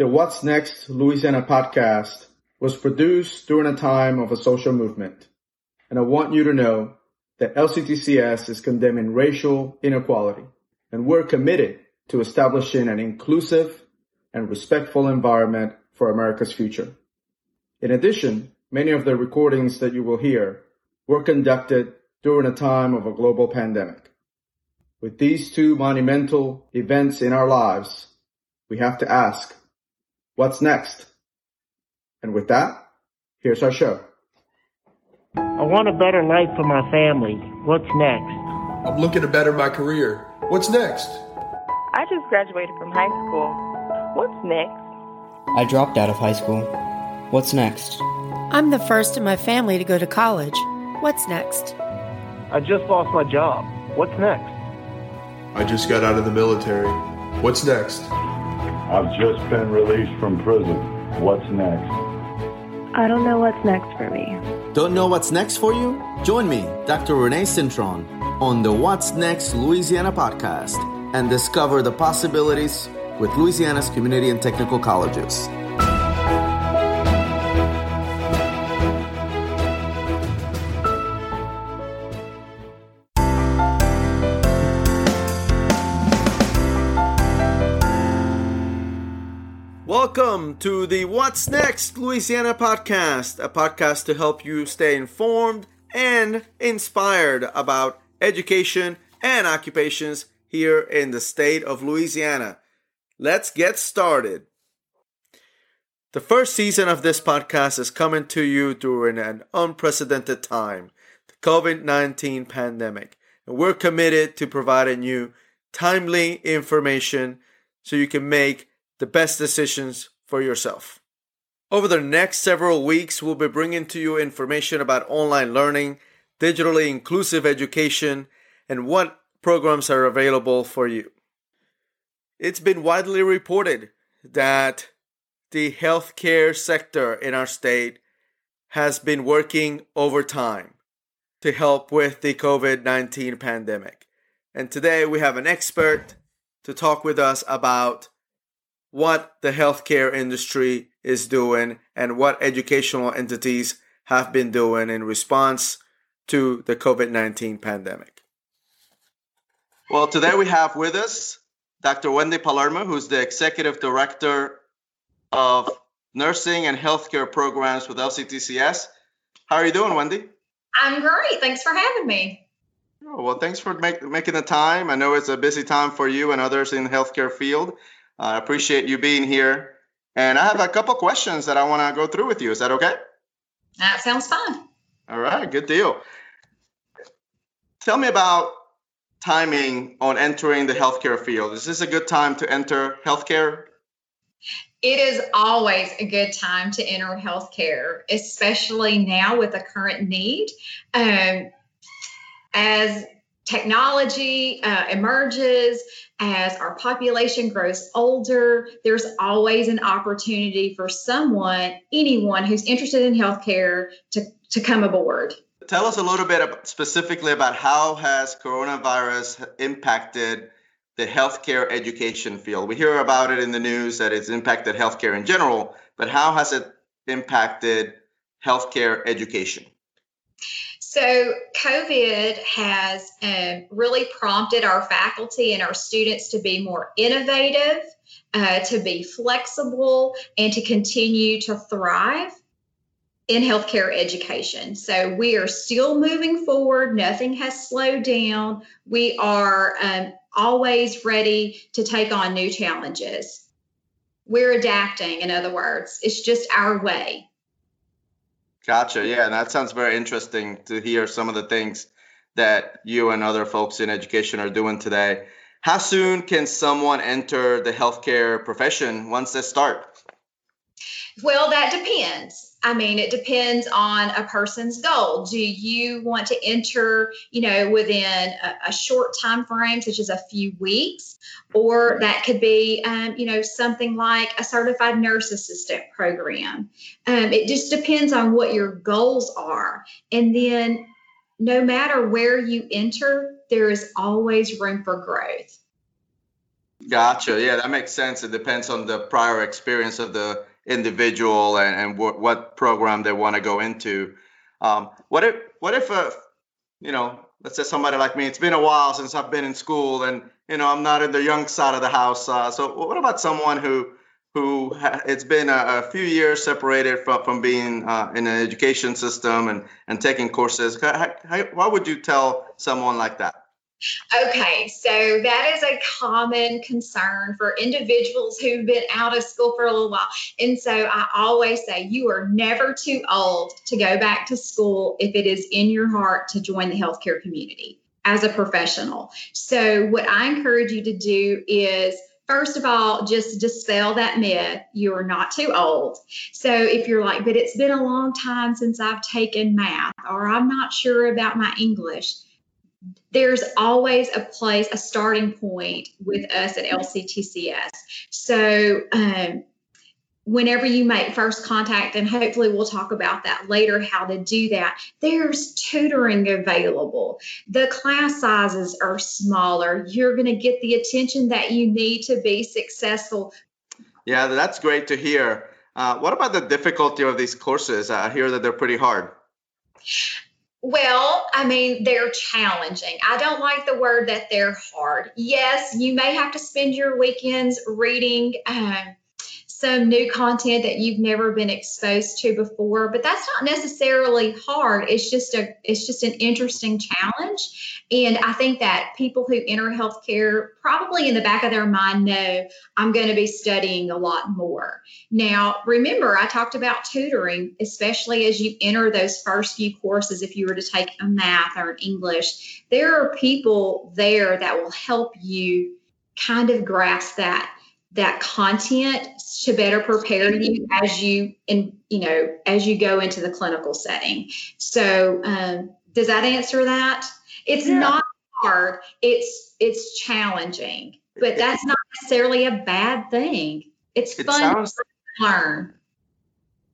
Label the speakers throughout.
Speaker 1: The What's Next Louisiana podcast was produced during a time of a social movement. And I want you to know that LCTCS is condemning racial inequality and we're committed to establishing an inclusive and respectful environment for America's future. In addition, many of the recordings that you will hear were conducted during a time of a global pandemic. With these two monumental events in our lives, we have to ask, What's next? And with that, here's our show.
Speaker 2: I want a better life for my family. What's next?
Speaker 3: I'm looking to better my career. What's next?
Speaker 4: I just graduated from high school. What's next?
Speaker 5: I dropped out of high school. What's next?
Speaker 6: I'm the first in my family to go to college. What's next?
Speaker 7: I just lost my job. What's next?
Speaker 3: I just got out of the military. What's next?
Speaker 8: I've just been released from prison. What's next?
Speaker 9: I don't know what's next for me.
Speaker 10: Don't know what's next for you? Join me, Dr. Renee Cintron, on the What's Next Louisiana podcast and discover the possibilities with Louisiana's community and technical colleges. Welcome to the What's Next Louisiana podcast, a podcast to help you stay informed and inspired about education and occupations here in the state of Louisiana. Let's get started. The first season of this podcast is coming to you during an unprecedented time, the COVID 19 pandemic. And we're committed to providing you timely information so you can make the best decisions for yourself. Over the next several weeks, we'll be bringing to you information about online learning, digitally inclusive education, and what programs are available for you. It's been widely reported that the healthcare sector in our state has been working overtime to help with the COVID 19 pandemic. And today we have an expert to talk with us about what the healthcare industry is doing and what educational entities have been doing in response to the COVID 19 pandemic. Well, today we have with us Dr. Wendy Palermo, who's the Executive Director of Nursing and Healthcare Programs with LCTCS. How are you doing, Wendy?
Speaker 11: I'm great. Thanks for having me.
Speaker 10: Oh, well, thanks for make, making the time. I know it's a busy time for you and others in the healthcare field. I appreciate you being here. And I have a couple questions that I want to go through with you. Is that okay?
Speaker 11: That sounds fine.
Speaker 10: All right, good deal. Tell me about timing on entering the healthcare field. Is this a good time to enter healthcare?
Speaker 11: It is always a good time to enter healthcare, especially now with the current need. Um, as technology uh, emerges, as our population grows older, there's always an opportunity for someone, anyone who's interested in healthcare to, to come aboard.
Speaker 10: Tell us a little bit specifically about how has coronavirus impacted the healthcare education field. We hear about it in the news that it's impacted healthcare in general, but how has it impacted healthcare education?
Speaker 11: So, COVID has um, really prompted our faculty and our students to be more innovative, uh, to be flexible, and to continue to thrive in healthcare education. So, we are still moving forward. Nothing has slowed down. We are um, always ready to take on new challenges. We're adapting, in other words, it's just our way.
Speaker 10: Gotcha. Yeah, and that sounds very interesting to hear some of the things that you and other folks in education are doing today. How soon can someone enter the healthcare profession once they start?
Speaker 11: Well, that depends. I mean, it depends on a person's goal. Do you want to enter, you know, within a, a short time frame, such as a few weeks, or that could be, um, you know, something like a certified nurse assistant program. Um, it just depends on what your goals are, and then no matter where you enter, there is always room for growth.
Speaker 10: Gotcha. Yeah, that makes sense. It depends on the prior experience of the individual and, and what program they want to go into. Um, what if what if a you know let's say somebody like me it's been a while since I've been in school and you know I'm not in the young side of the house. Uh, so what about someone who who ha- it's been a, a, few years separated from, from being uh, in an education system and, and taking courses. How, how, what would you tell someone like that?
Speaker 11: Okay, so that is a common concern for individuals who've been out of school for a little while. And so I always say you are never too old to go back to school if it is in your heart to join the healthcare community as a professional. So, what I encourage you to do is first of all, just dispel that myth. You are not too old. So if you're like, but it's been a long time since I've taken math, or I'm not sure about my English, there's always a place, a starting point with us at LCTCS. So, um, whenever you make first contact, and hopefully we'll talk about that later, how to do that, there's tutoring available. The class sizes are smaller. You're going to get the attention that you need to be successful.
Speaker 10: Yeah, that's great to hear. Uh, what about the difficulty of these courses? I hear that they're pretty hard.
Speaker 11: Well, I mean, they're challenging. I don't like the word that they're hard. Yes, you may have to spend your weekends reading um, some new content that you've never been exposed to before but that's not necessarily hard. It's just a it's just an interesting challenge. And i think that people who enter healthcare probably in the back of their mind know i'm going to be studying a lot more. Now remember i talked about tutoring especially as you enter those first few courses if you were to take a math or an english there are people there that will help you kind of grasp that that content to better prepare you as you in you know as you go into the clinical setting. So um, does that answer that? It's yeah. not hard. It's it's challenging but that's not necessarily a bad thing. It's it fun sounds, to learn.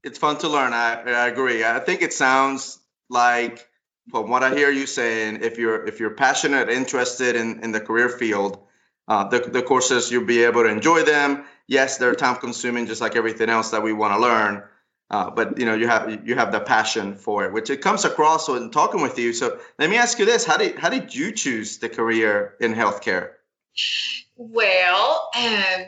Speaker 10: It's fun to learn. I, I agree. I think it sounds like from what i hear you saying if you're if you're passionate interested in in the career field uh, the, the courses you'll be able to enjoy them. Yes they're time consuming just like everything else that we want to learn. Uh, but you know you have you have the passion for it which it comes across when talking with you. So let me ask you this. How did how did you choose the career in healthcare?
Speaker 11: Well um,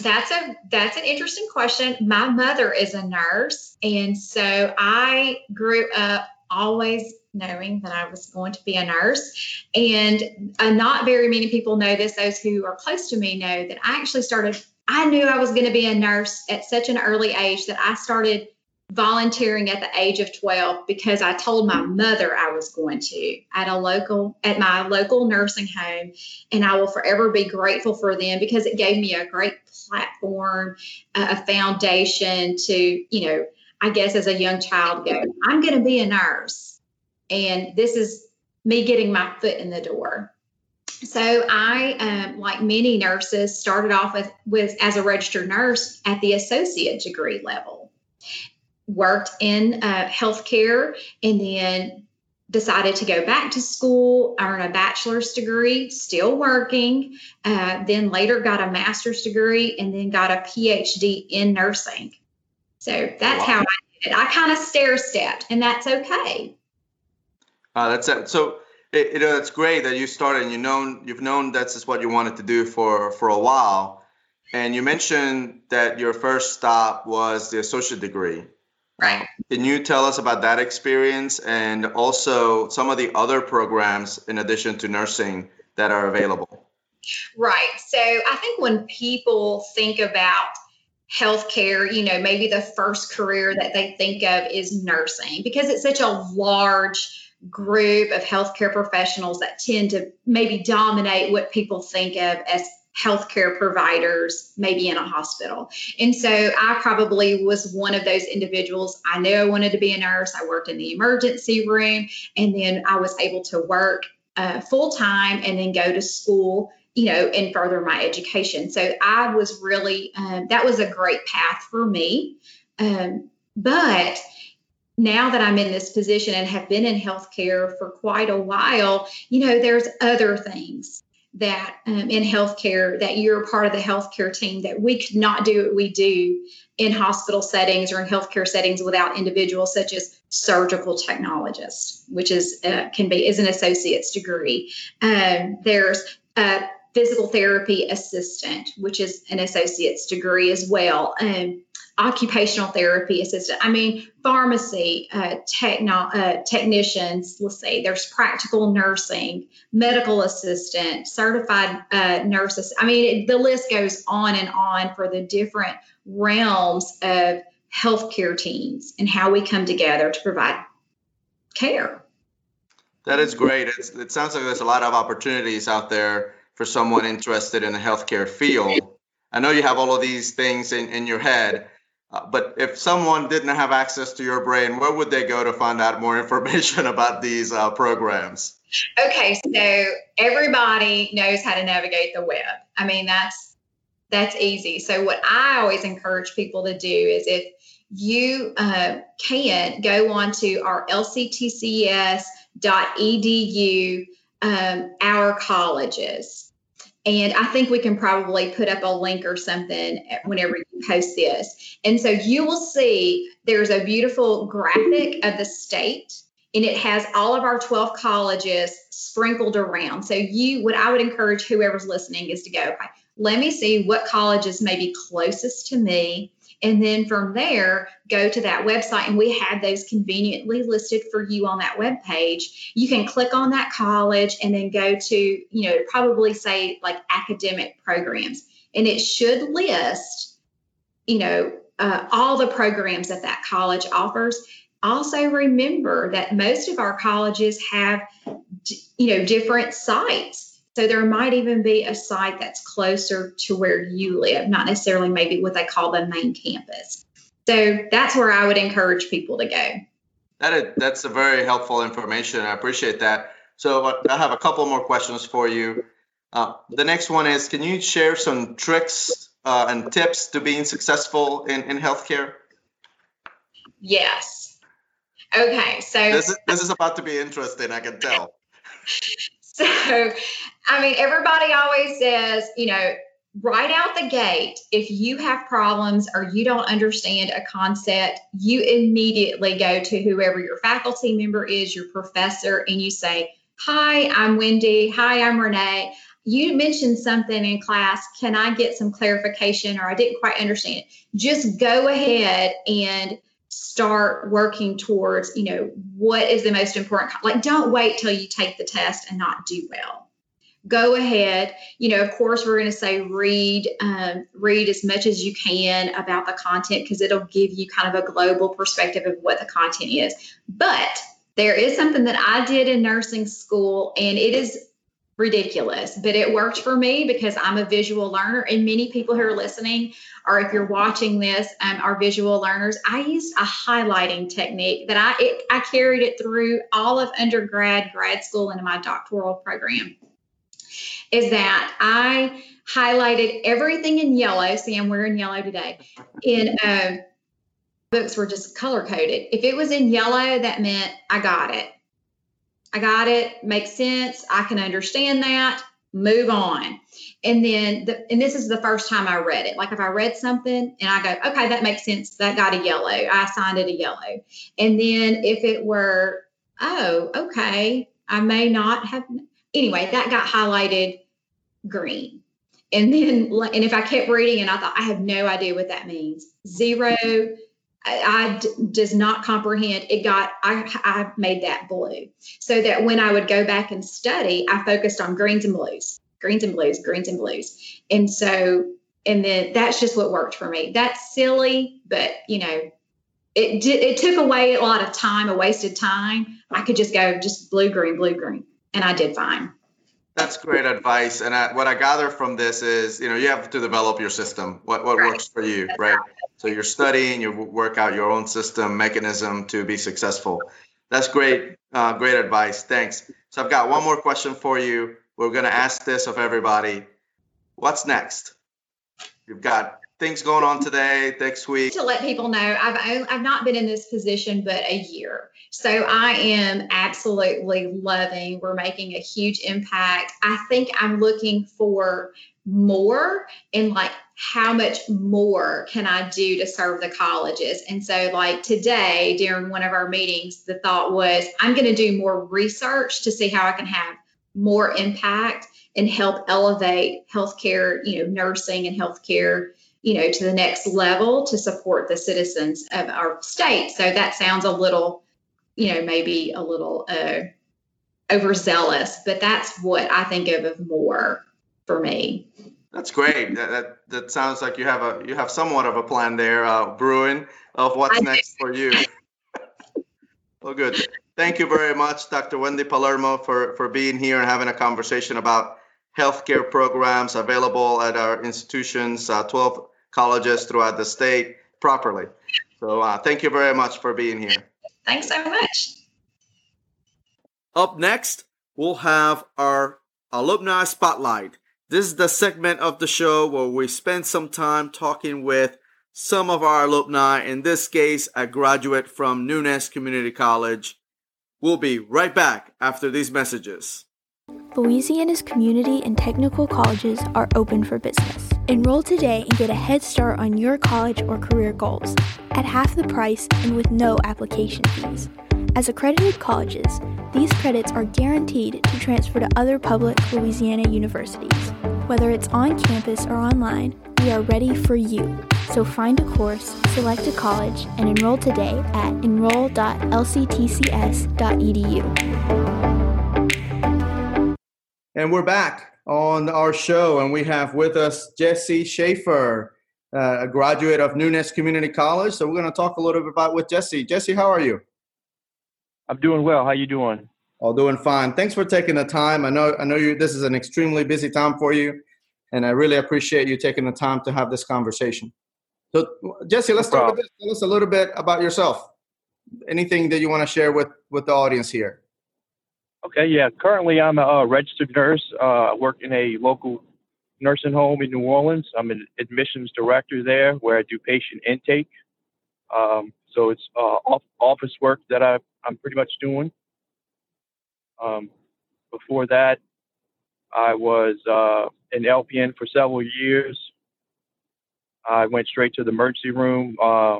Speaker 11: that's a that's an interesting question. My mother is a nurse and so i grew up always knowing that I was going to be a nurse. And uh, not very many people know this. Those who are close to me know that I actually started, I knew I was going to be a nurse at such an early age that I started volunteering at the age of 12 because I told my mother I was going to at a local at my local nursing home and I will forever be grateful for them because it gave me a great platform a foundation to you know I guess as a young child go I'm going to be a nurse and this is me getting my foot in the door. So I, um, like many nurses, started off with, with as a registered nurse at the associate degree level. Worked in uh, healthcare, and then decided to go back to school, earn a bachelor's degree, still working. Uh, then later got a master's degree, and then got a PhD in nursing. So that's wow. how I did it. I kind of stair stepped, and that's okay.
Speaker 10: Uh, that's it. So it, it, it's great that you started and you known you've known that's just what you wanted to do for for a while. And you mentioned that your first stop was the associate degree.
Speaker 11: Right.
Speaker 10: Can you tell us about that experience and also some of the other programs in addition to nursing that are available?
Speaker 11: Right. So I think when people think about healthcare, you know, maybe the first career that they think of is nursing because it's such a large group of healthcare professionals that tend to maybe dominate what people think of as healthcare providers, maybe in a hospital. And so I probably was one of those individuals. I knew I wanted to be a nurse. I worked in the emergency room, and then I was able to work uh, full time and then go to school. You know, and further my education. So I was really, um, that was a great path for me. Um, but now that I'm in this position and have been in healthcare for quite a while, you know, there's other things that um, in healthcare that you're part of the healthcare team that we could not do what we do in hospital settings or in healthcare settings without individuals such as surgical technologists, which is uh, can be is an associate's degree. Um, there's a physical therapy assistant, which is an associate's degree as well. Um, occupational therapy assistant. I mean, pharmacy uh, techno- uh, technicians. Let's say there's practical nursing, medical assistant, certified uh, nurses. I mean, it, the list goes on and on for the different realms of healthcare teams and how we come together to provide care.
Speaker 10: That is great. It's, it sounds like there's a lot of opportunities out there for someone interested in the healthcare field. I know you have all of these things in, in your head, uh, but if someone didn't have access to your brain, where would they go to find out more information about these uh, programs?
Speaker 11: Okay, so everybody knows how to navigate the web. I mean, that's that's easy. So what I always encourage people to do is if you uh, can go on to our lctcs.edu, um, our colleges. And I think we can probably put up a link or something whenever you post this. And so you will see there's a beautiful graphic of the state and it has all of our 12 colleges sprinkled around. So you what I would encourage whoever's listening is to go, okay, let me see what colleges may be closest to me. And then from there, go to that website, and we have those conveniently listed for you on that web page. You can click on that college and then go to, you know, probably say like academic programs, and it should list, you know, uh, all the programs that that college offers. Also, remember that most of our colleges have, you know, different sites so there might even be a site that's closer to where you live, not necessarily maybe what they call the main campus. So that's where I would encourage people to go.
Speaker 10: That is, that's a very helpful information. I appreciate that. So uh, I have a couple more questions for you. Uh, the next one is, can you share some tricks uh, and tips to being successful in, in healthcare?
Speaker 11: Yes. Okay, so
Speaker 10: this is, this is about to be interesting. I can tell.
Speaker 11: So, I mean, everybody always says, you know, right out the gate, if you have problems or you don't understand a concept, you immediately go to whoever your faculty member is, your professor, and you say, Hi, I'm Wendy. Hi, I'm Renee. You mentioned something in class. Can I get some clarification or I didn't quite understand it? Just go ahead and start working towards, you know, what is the most important. Like, don't wait till you take the test and not do well. Go ahead. You know, of course, we're going to say read, um, read as much as you can about the content because it'll give you kind of a global perspective of what the content is. But there is something that I did in nursing school, and it is ridiculous, but it worked for me because I'm a visual learner. And many people who are listening, or if you're watching this, um, are visual learners. I used a highlighting technique that I it, I carried it through all of undergrad, grad school, and my doctoral program. Is that I highlighted everything in yellow. See, I'm wearing yellow today. In uh, books were just color coded. If it was in yellow, that meant I got it I got it, makes sense. I can understand that. Move on. And then, the, and this is the first time I read it. Like if I read something and I go, okay, that makes sense. That got a yellow. I assigned it a yellow. And then if it were, oh, okay, I may not have. Anyway, that got highlighted green. And then, and if I kept reading and I thought, I have no idea what that means. Zero I, I does not comprehend. It got I I made that blue so that when I would go back and study, I focused on greens and blues, greens and blues, greens and blues, and so and then that's just what worked for me. That's silly, but you know, it did, it took away a lot of time, a wasted time. I could just go just blue green, blue green, and I did fine.
Speaker 10: That's great advice. And I, what I gather from this is, you know, you have to develop your system. What what right. works for you, That's right? right? So you're studying, you work out your own system mechanism to be successful. That's great, uh, great advice. Thanks. So I've got one more question for you. We're going to ask this of everybody. What's next? You've got things going on today, next week?
Speaker 11: To let people know, I've I've not been in this position but a year, so I am absolutely loving. We're making a huge impact. I think I'm looking for more and like how much more can I do to serve the colleges? And so, like today during one of our meetings, the thought was I'm going to do more research to see how I can have more impact and help elevate healthcare, you know, nursing and healthcare, you know, to the next level to support the citizens of our state. So that sounds a little, you know, maybe a little uh, overzealous, but that's what I think of as more for me.
Speaker 10: That's great. That, that, that sounds like you have a you have somewhat of a plan there, uh, brewing of what's I next for you. well, good. Thank you very much, Dr. Wendy Palermo, for for being here and having a conversation about healthcare programs available at our institutions, uh, 12 colleges throughout the state, properly. So, uh, thank you very much for being here.
Speaker 11: Thanks so much.
Speaker 10: Up next, we'll have our alumni spotlight. This is the segment of the show where we spend some time talking with some of our alumni, in this case, a graduate from Nunez Community College. We'll be right back after these messages.
Speaker 12: Louisiana's community and technical colleges are open for business. Enroll today and get a head start on your college or career goals at half the price and with no application fees. As accredited colleges, these credits are guaranteed to transfer to other public Louisiana universities. Whether it's on campus or online, we are ready for you. So find a course, select a college, and enroll today at enroll.lctcs.edu.
Speaker 1: And we're back on our show, and we have with us Jesse Schaefer, uh, a graduate of Nunez Community College. So we're going to talk a little bit about with Jesse. Jesse, how are you?
Speaker 7: I'm doing well. How you doing?
Speaker 1: All doing fine. Thanks for taking the time. I know I know you. This is an extremely busy time for you, and I really appreciate you taking the time to have this conversation. So, Jesse, let's no start with this. Tell us a little bit about yourself. Anything that you want to share with with the audience here?
Speaker 7: Okay. Yeah. Currently, I'm a registered nurse. Uh, I work in a local nursing home in New Orleans. I'm an admissions director there, where I do patient intake. Um, so it's uh, office work that I, I'm pretty much doing. Um, before that, I was uh, an LPN for several years. I went straight to the emergency room uh,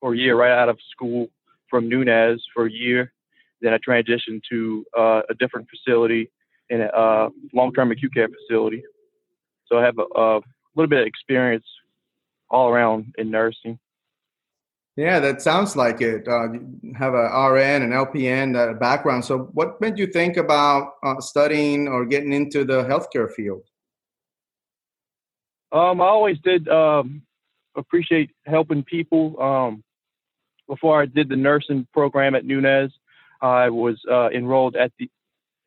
Speaker 7: for a year right out of school from Nunez for a year. Then I transitioned to uh, a different facility in a uh, long-term acute care facility. So I have a, a little bit of experience all around in nursing.
Speaker 1: Yeah, that sounds like it. Uh, you have a RN and LPN uh, background. So, what made you think about uh, studying or getting into the healthcare field?
Speaker 7: Um, I always did um, appreciate helping people. Um, before I did the nursing program at Nunez, I was uh, enrolled at the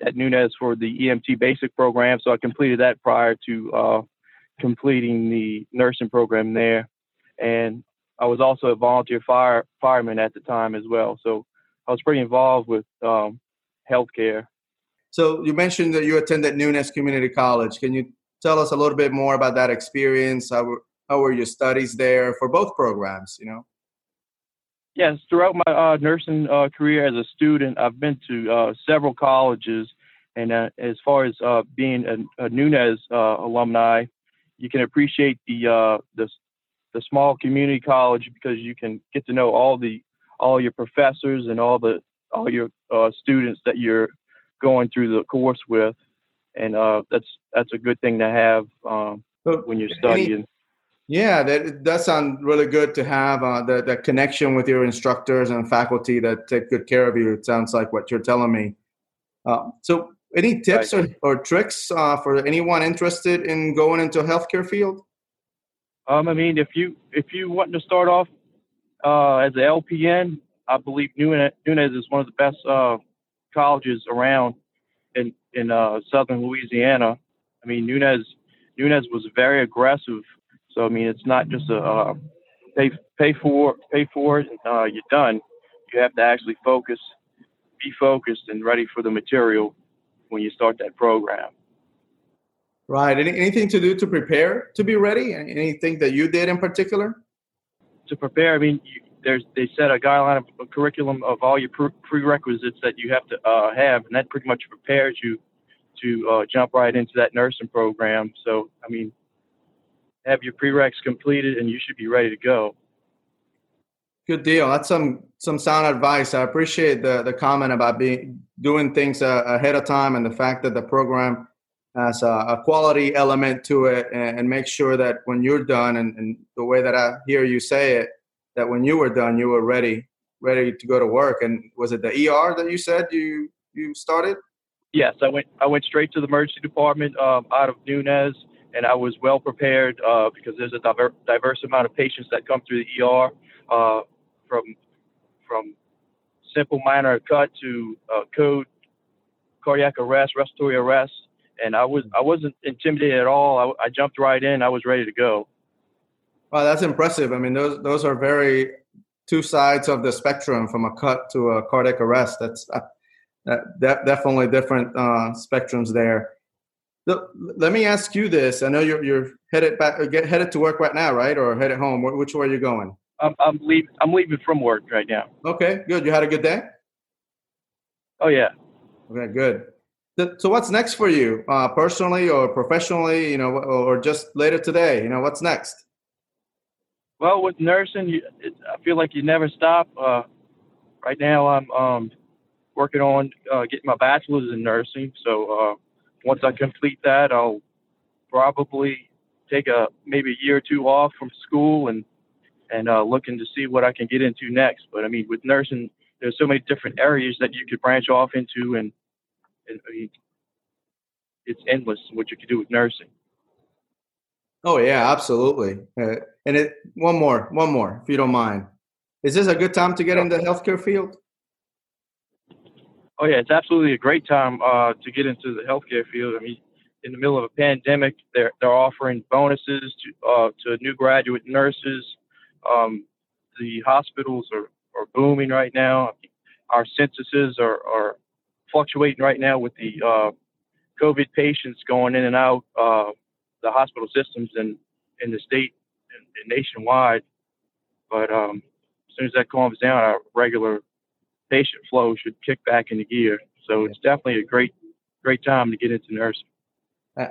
Speaker 7: at Nunez for the EMT basic program. So I completed that prior to uh, completing the nursing program there. And I was also a volunteer fire fireman at the time as well. So I was pretty involved with um, healthcare.
Speaker 1: So you mentioned that you attended Nunez Community College. Can you tell us a little bit more about that experience? How were, how were your studies there for both programs? You know.
Speaker 7: Yes, throughout my uh, nursing uh, career as a student, I've been to uh, several colleges, and uh, as far as uh, being a, a Nunez uh, alumni, you can appreciate the the the small community college because you can get to know all the all your professors and all the all your uh, students that you're going through the course with, and uh, that's that's a good thing to have um, when you're studying.
Speaker 1: Yeah, that does sound really good to have uh, the the connection with your instructors and faculty that take good care of you. It sounds like what you're telling me. Uh, so, any tips right. or, or tricks uh, for anyone interested in going into a healthcare field?
Speaker 7: Um, I mean, if you if you want to start off uh, as an LPN, I believe Nunez, is one of the best uh, colleges around in in uh, southern Louisiana. I mean, Nunez Nunez was very aggressive. So I mean, it's not just a uh, pay pay for pay for it, and, uh, you're done. You have to actually focus, be focused, and ready for the material when you start that program.
Speaker 1: Right. Any, anything to do to prepare to be ready? Anything that you did in particular?
Speaker 7: To prepare, I mean, you, there's they set a guideline of a curriculum of all your pre- prerequisites that you have to uh, have, and that pretty much prepares you to uh, jump right into that nursing program. So, I mean, have your prereqs completed, and you should be ready to go.
Speaker 1: Good deal. That's some some sound advice. I appreciate the the comment about being doing things uh, ahead of time and the fact that the program has a, a quality element to it and, and, make sure that when you're done and, and, the way that I hear you say it, that when you were done, you were ready, ready to go to work. And was it the ER that you said you, you started?
Speaker 7: Yes, I went, I went straight to the emergency department um, out of Nunez and I was well prepared uh, because there's a diver- diverse amount of patients that come through the ER uh, from, from simple minor cut to uh, code cardiac arrest, respiratory arrest, and I was I wasn't intimidated at all. I, I jumped right in. I was ready to go.
Speaker 1: Wow, that's impressive. I mean, those those are very two sides of the spectrum from a cut to a cardiac arrest. That's uh, that, definitely different uh, spectrums there. Let me ask you this. I know you're you're headed back, get headed to work right now, right, or headed home. Which way are you going?
Speaker 7: I'm I'm leaving. I'm leaving from work right now.
Speaker 1: Okay, good. You had a good day.
Speaker 7: Oh yeah.
Speaker 1: Okay, good so what's next for you uh, personally or professionally you know or just later today you know what's next
Speaker 7: well with nursing you, it, i feel like you never stop uh, right now i'm um, working on uh, getting my bachelor's in nursing so uh, once i complete that i'll probably take a maybe a year or two off from school and and uh, looking to see what i can get into next but i mean with nursing there's so many different areas that you could branch off into and I mean, it's endless what you can do with nursing.
Speaker 1: Oh yeah, absolutely. Uh, and it one more, one more, if you don't mind. Is this a good time to get in the healthcare field?
Speaker 7: Oh yeah, it's absolutely a great time uh, to get into the healthcare field. I mean, in the middle of a pandemic, they're they're offering bonuses to uh, to new graduate nurses. Um, the hospitals are, are booming right now. Our censuses are, are fluctuating right now with the uh, COVID patients going in and out uh, the hospital systems in in the state and, and nationwide. But um, as soon as that calms down, our regular patient flow should kick back into gear. So it's definitely a great great time to get into nursing.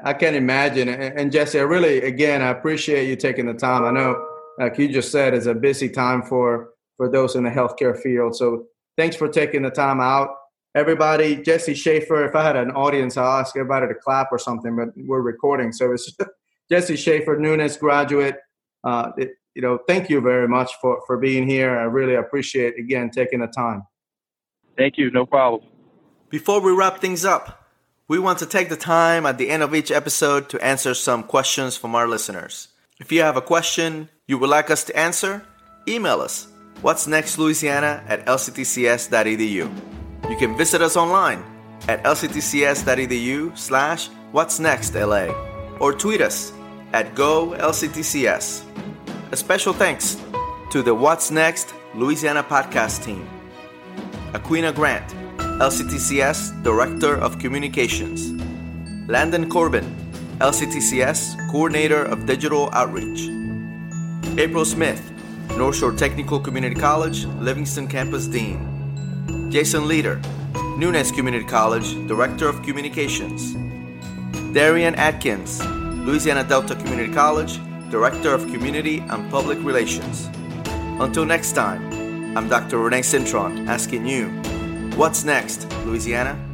Speaker 1: I can imagine. And Jesse, I really, again, I appreciate you taking the time. I know, like you just said, it's a busy time for for those in the healthcare field. So thanks for taking the time out everybody, Jesse Schaefer. If I had an audience, I'll ask everybody to clap or something, but we're recording. So it's Jesse Schaefer, Nunez graduate. Uh, it, you know, thank you very much for, for being here. I really appreciate, again, taking the time.
Speaker 7: Thank you. No problem.
Speaker 10: Before we wrap things up, we want to take the time at the end of each episode to answer some questions from our listeners. If you have a question you would like us to answer, email us. What's next, Louisiana at lctcs.edu. You can visit us online at lctcs.edu slash what's next LA or tweet us at GoLCTCS. A special thanks to the What's Next Louisiana podcast team. Aquina Grant, LCTCS Director of Communications. Landon Corbin, LCTCS Coordinator of Digital Outreach. April Smith, Northshore Technical Community College, Livingston Campus Dean. Jason Leader, Nunez Community College, Director of Communications. Darian Atkins, Louisiana Delta Community College, Director of Community and Public Relations. Until next time, I'm Dr. Renee Cintron asking you, what's next, Louisiana?